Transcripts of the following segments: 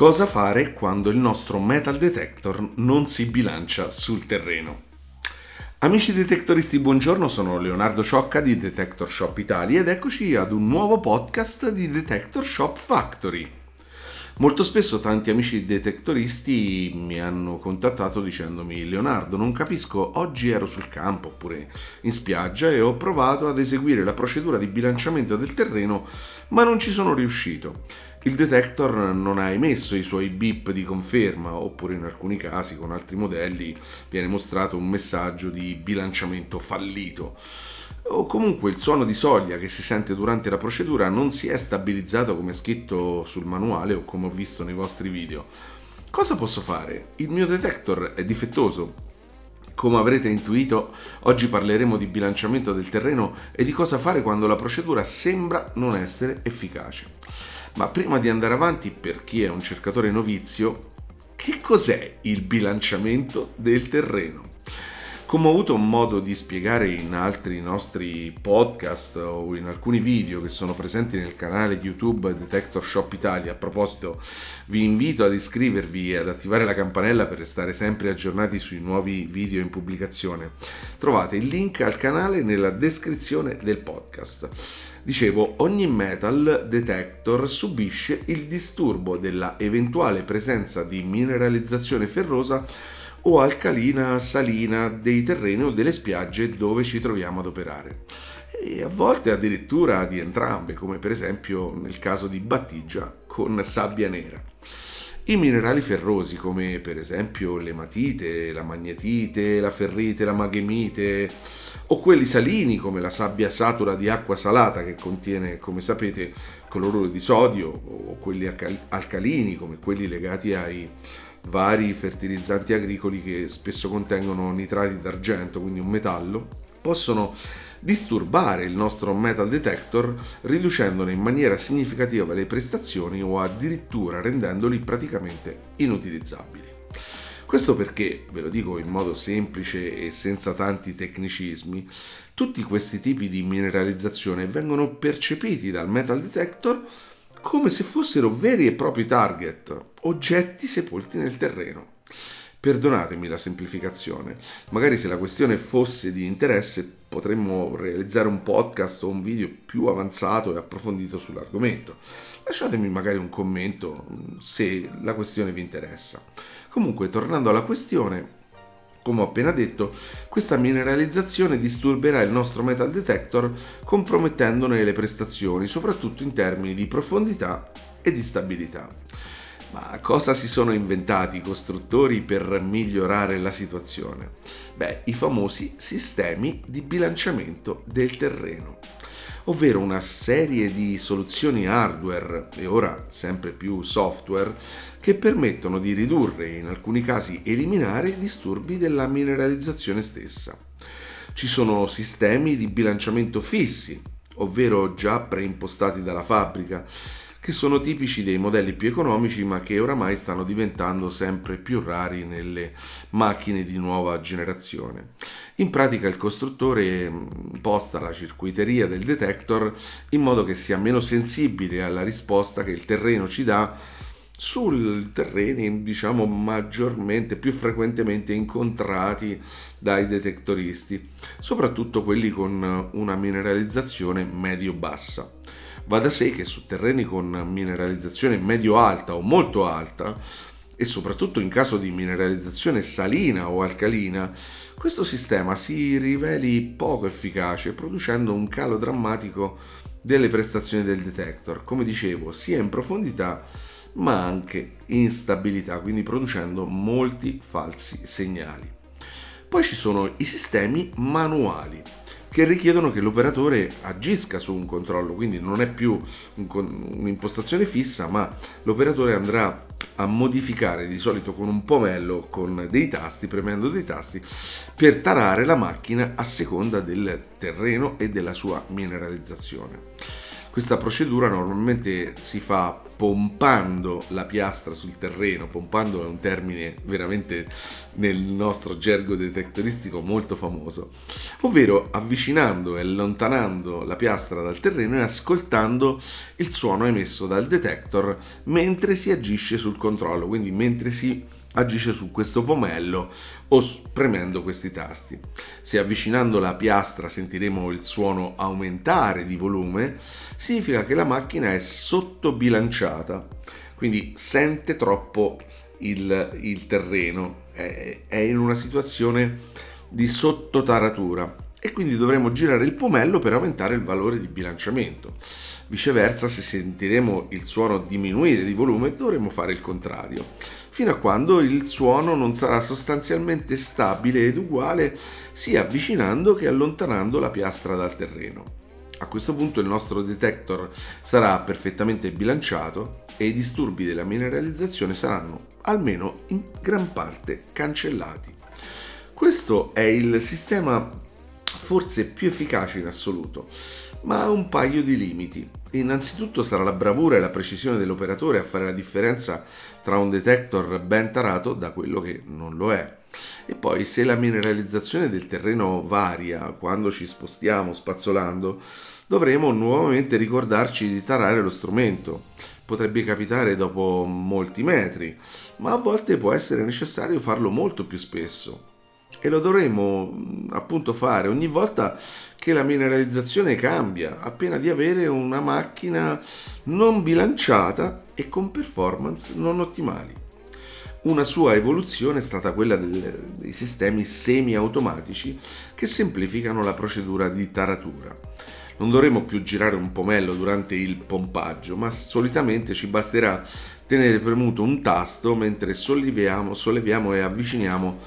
Cosa fare quando il nostro metal detector non si bilancia sul terreno? Amici detectoristi, buongiorno, sono Leonardo Ciocca di Detector Shop Italia ed eccoci ad un nuovo podcast di Detector Shop Factory. Molto spesso tanti amici detectoristi mi hanno contattato dicendomi Leonardo non capisco, oggi ero sul campo oppure in spiaggia e ho provato ad eseguire la procedura di bilanciamento del terreno ma non ci sono riuscito. Il detector non ha emesso i suoi bip di conferma oppure in alcuni casi con altri modelli viene mostrato un messaggio di bilanciamento fallito o comunque il suono di soglia che si sente durante la procedura non si è stabilizzato come scritto sul manuale o come ho visto nei vostri video. Cosa posso fare? Il mio detector è difettoso. Come avrete intuito, oggi parleremo di bilanciamento del terreno e di cosa fare quando la procedura sembra non essere efficace. Ma prima di andare avanti, per chi è un cercatore novizio, che cos'è il bilanciamento del terreno? Come ho avuto modo di spiegare in altri nostri podcast o in alcuni video che sono presenti nel canale YouTube Detector Shop Italia, a proposito vi invito ad iscrivervi e ad attivare la campanella per restare sempre aggiornati sui nuovi video in pubblicazione. Trovate il link al canale nella descrizione del podcast. Dicevo, ogni metal detector subisce il disturbo della eventuale presenza di mineralizzazione ferrosa o alcalina salina dei terreni o delle spiagge dove ci troviamo ad operare. E a volte addirittura di entrambe, come per esempio nel caso di Battigia con sabbia nera. I minerali ferrosi come per esempio l'ematite, la magnetite, la ferrite, la maghemite o quelli salini come la sabbia satura di acqua salata che contiene come sapete cloruro di sodio o quelli alcalini come quelli legati ai vari fertilizzanti agricoli che spesso contengono nitrati d'argento, quindi un metallo, possono disturbare il nostro metal detector riducendone in maniera significativa le prestazioni o addirittura rendendoli praticamente inutilizzabili. Questo perché, ve lo dico in modo semplice e senza tanti tecnicismi, tutti questi tipi di mineralizzazione vengono percepiti dal metal detector come se fossero veri e propri target, oggetti sepolti nel terreno. Perdonatemi la semplificazione, magari se la questione fosse di interesse potremmo realizzare un podcast o un video più avanzato e approfondito sull'argomento. Lasciatemi magari un commento se la questione vi interessa. Comunque, tornando alla questione, come ho appena detto, questa mineralizzazione disturberà il nostro metal detector compromettendone le prestazioni, soprattutto in termini di profondità e di stabilità. Ma cosa si sono inventati i costruttori per migliorare la situazione? Beh, i famosi sistemi di bilanciamento del terreno ovvero una serie di soluzioni hardware e ora sempre più software che permettono di ridurre e in alcuni casi eliminare i disturbi della mineralizzazione stessa. Ci sono sistemi di bilanciamento fissi, ovvero già preimpostati dalla fabbrica, che sono tipici dei modelli più economici ma che oramai stanno diventando sempre più rari nelle macchine di nuova generazione. In pratica il costruttore mm, imposta la circuiteria del detector in modo che sia meno sensibile alla risposta che il terreno ci dà sul terreni diciamo maggiormente più frequentemente incontrati dai detectoristi soprattutto quelli con una mineralizzazione medio bassa Va da sé che su terreni con mineralizzazione medio-alta o molto alta, e soprattutto in caso di mineralizzazione salina o alcalina, questo sistema si riveli poco efficace, producendo un calo drammatico delle prestazioni del detector, come dicevo, sia in profondità ma anche in stabilità, quindi producendo molti falsi segnali. Poi ci sono i sistemi manuali che richiedono che l'operatore agisca su un controllo, quindi non è più un, un'impostazione fissa, ma l'operatore andrà a modificare di solito con un pomello, con dei tasti, premendo dei tasti, per tarare la macchina a seconda del terreno e della sua mineralizzazione. Questa procedura normalmente si fa pompando la piastra sul terreno, pompando è un termine veramente nel nostro gergo detectoristico molto famoso, ovvero avvicinando e allontanando la piastra dal terreno e ascoltando il suono emesso dal detector mentre si agisce sul controllo, quindi mentre si agisce su questo pomello o premendo questi tasti. Se avvicinando la piastra sentiremo il suono aumentare di volume, significa che la macchina è sottobilanciata, quindi sente troppo il, il terreno, è, è in una situazione di sottotaratura e quindi dovremo girare il pomello per aumentare il valore di bilanciamento. Viceversa, se sentiremo il suono diminuire di volume, dovremo fare il contrario, fino a quando il suono non sarà sostanzialmente stabile ed uguale sia avvicinando che allontanando la piastra dal terreno. A questo punto il nostro detector sarà perfettamente bilanciato e i disturbi della mineralizzazione saranno, almeno in gran parte, cancellati. Questo è il sistema forse più efficace in assoluto, ma ha un paio di limiti. Innanzitutto sarà la bravura e la precisione dell'operatore a fare la differenza tra un detector ben tarato da quello che non lo è. E poi se la mineralizzazione del terreno varia quando ci spostiamo spazzolando, dovremo nuovamente ricordarci di tarare lo strumento. Potrebbe capitare dopo molti metri, ma a volte può essere necessario farlo molto più spesso e lo dovremo appunto fare ogni volta che la mineralizzazione cambia, appena di avere una macchina non bilanciata e con performance non ottimali. Una sua evoluzione è stata quella del, dei sistemi semi-automatici che semplificano la procedura di taratura. Non dovremo più girare un pomello durante il pompaggio, ma solitamente ci basterà tenere premuto un tasto mentre solleviamo, solleviamo e avviciniamo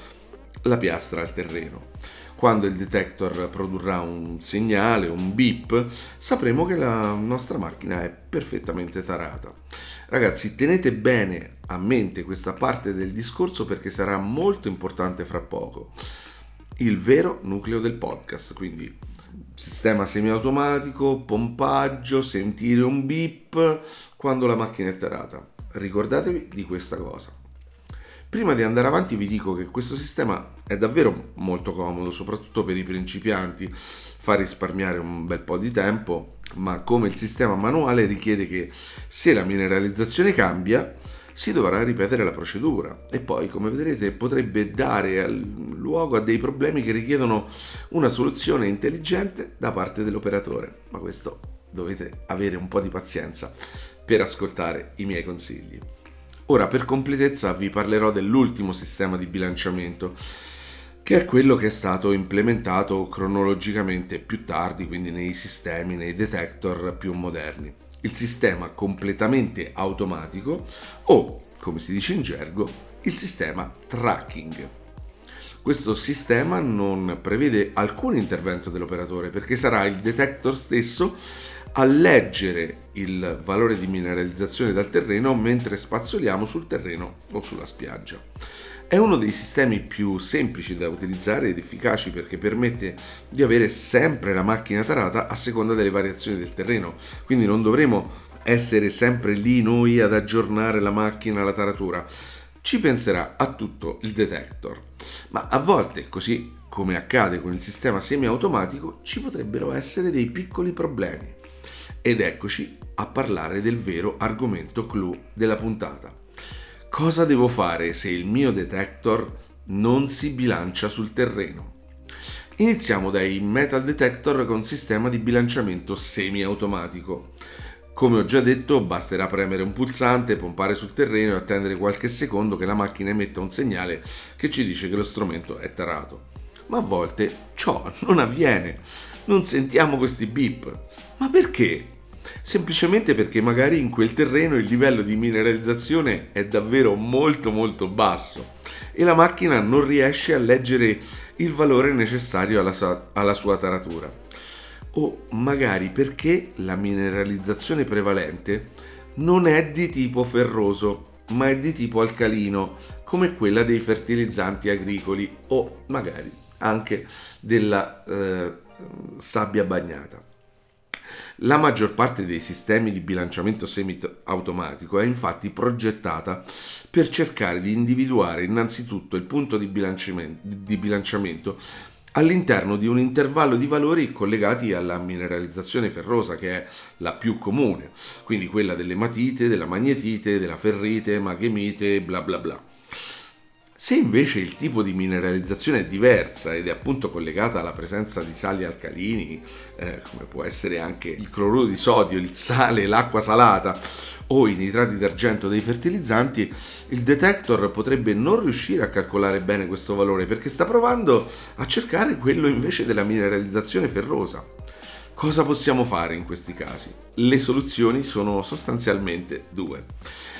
la piastra al terreno. Quando il detector produrrà un segnale, un beep, sapremo che la nostra macchina è perfettamente tarata. Ragazzi, tenete bene a mente questa parte del discorso perché sarà molto importante fra poco. Il vero nucleo del podcast, quindi sistema semiautomatico, pompaggio, sentire un beep quando la macchina è tarata. Ricordatevi di questa cosa. Prima di andare avanti vi dico che questo sistema è davvero molto comodo, soprattutto per i principianti, fa risparmiare un bel po' di tempo, ma come il sistema manuale richiede che se la mineralizzazione cambia, si dovrà ripetere la procedura e poi, come vedrete, potrebbe dare luogo a dei problemi che richiedono una soluzione intelligente da parte dell'operatore. Ma questo dovete avere un po' di pazienza per ascoltare i miei consigli. Ora per completezza vi parlerò dell'ultimo sistema di bilanciamento, che è quello che è stato implementato cronologicamente più tardi, quindi nei sistemi, nei detector più moderni. Il sistema completamente automatico o, come si dice in gergo, il sistema tracking. Questo sistema non prevede alcun intervento dell'operatore perché sarà il detector stesso a leggere il valore di mineralizzazione dal terreno mentre spazzoliamo sul terreno o sulla spiaggia. È uno dei sistemi più semplici da utilizzare ed efficaci perché permette di avere sempre la macchina tarata a seconda delle variazioni del terreno, quindi non dovremo essere sempre lì noi ad aggiornare la macchina alla taratura. Ci penserà a tutto il detector. Ma a volte, così come accade con il sistema semiautomatico, ci potrebbero essere dei piccoli problemi. Ed eccoci a parlare del vero argomento clou della puntata. Cosa devo fare se il mio detector non si bilancia sul terreno? Iniziamo dai metal detector con sistema di bilanciamento semi-automatico. Come ho già detto, basterà premere un pulsante, pompare sul terreno e attendere qualche secondo che la macchina emetta un segnale che ci dice che lo strumento è tarato. Ma a volte ciò non avviene. Non sentiamo questi beep. Ma perché? semplicemente perché magari in quel terreno il livello di mineralizzazione è davvero molto molto basso e la macchina non riesce a leggere il valore necessario alla sua, alla sua taratura. O magari perché la mineralizzazione prevalente non è di tipo ferroso, ma è di tipo alcalino, come quella dei fertilizzanti agricoli o magari anche della eh, sabbia bagnata. La maggior parte dei sistemi di bilanciamento semi-automatico è infatti progettata per cercare di individuare innanzitutto il punto di bilanciamento, di bilanciamento all'interno di un intervallo di valori collegati alla mineralizzazione ferrosa che è la più comune, quindi quella delle matite, della magnetite, della ferrite, maghemite, bla bla bla. Se invece il tipo di mineralizzazione è diversa ed è appunto collegata alla presenza di sali alcalini, eh, come può essere anche il cloruro di sodio, il sale, l'acqua salata o i nitrati d'argento dei fertilizzanti, il detector potrebbe non riuscire a calcolare bene questo valore perché sta provando a cercare quello invece della mineralizzazione ferrosa. Cosa possiamo fare in questi casi? Le soluzioni sono sostanzialmente due.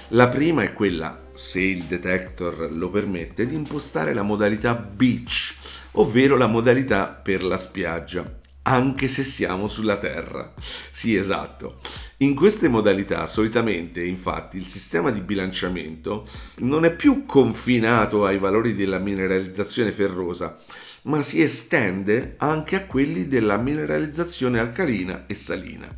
La prima è quella, se il detector lo permette, di impostare la modalità beach, ovvero la modalità per la spiaggia, anche se siamo sulla Terra. Sì, esatto. In queste modalità solitamente, infatti, il sistema di bilanciamento non è più confinato ai valori della mineralizzazione ferrosa, ma si estende anche a quelli della mineralizzazione alcalina e salina.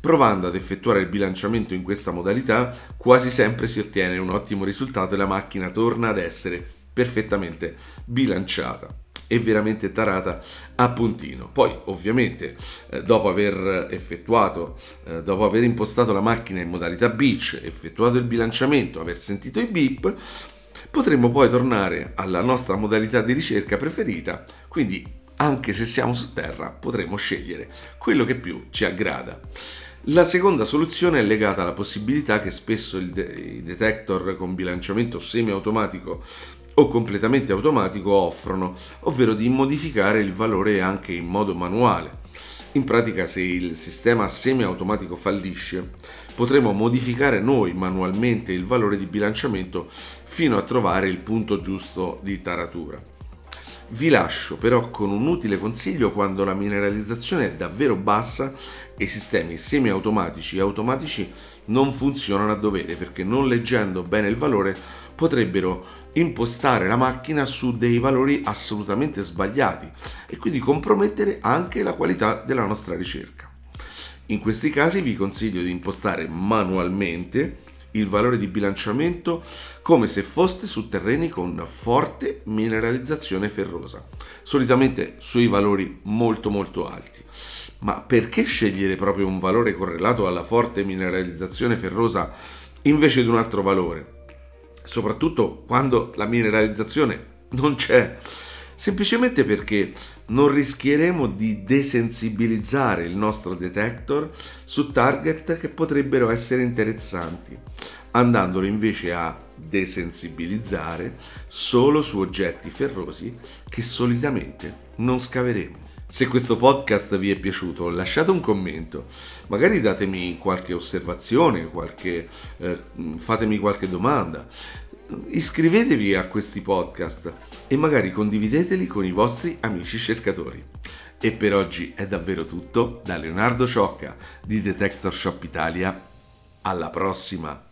Provando ad effettuare il bilanciamento in questa modalità, quasi sempre si ottiene un ottimo risultato e la macchina torna ad essere perfettamente bilanciata e veramente tarata a puntino. Poi, ovviamente, eh, dopo aver effettuato, eh, dopo aver impostato la macchina in modalità beach, effettuato il bilanciamento, aver sentito i beep, potremmo poi tornare alla nostra modalità di ricerca preferita, quindi anche se siamo su terra potremo scegliere quello che più ci aggrada. La seconda soluzione è legata alla possibilità che spesso de- i detector con bilanciamento semiautomatico o completamente automatico offrono, ovvero di modificare il valore anche in modo manuale. In pratica se il sistema semiautomatico fallisce, potremo modificare noi manualmente il valore di bilanciamento fino a trovare il punto giusto di taratura. Vi lascio però con un utile consiglio quando la mineralizzazione è davvero bassa e i sistemi semiautomatici e automatici non funzionano a dovere perché non leggendo bene il valore potrebbero impostare la macchina su dei valori assolutamente sbagliati e quindi compromettere anche la qualità della nostra ricerca. In questi casi vi consiglio di impostare manualmente il valore di bilanciamento come se foste su terreni con forte mineralizzazione ferrosa, solitamente sui valori molto molto alti. Ma perché scegliere proprio un valore correlato alla forte mineralizzazione ferrosa invece di un altro valore? Soprattutto quando la mineralizzazione non c'è. Semplicemente perché non rischieremo di desensibilizzare il nostro detector su target che potrebbero essere interessanti, andandolo invece a desensibilizzare solo su oggetti ferrosi che solitamente non scaveremo. Se questo podcast vi è piaciuto, lasciate un commento, magari datemi qualche osservazione, qualche, eh, fatemi qualche domanda. Iscrivetevi a questi podcast e magari condivideteli con i vostri amici cercatori. E per oggi è davvero tutto da Leonardo Ciocca di Detector Shop Italia. Alla prossima!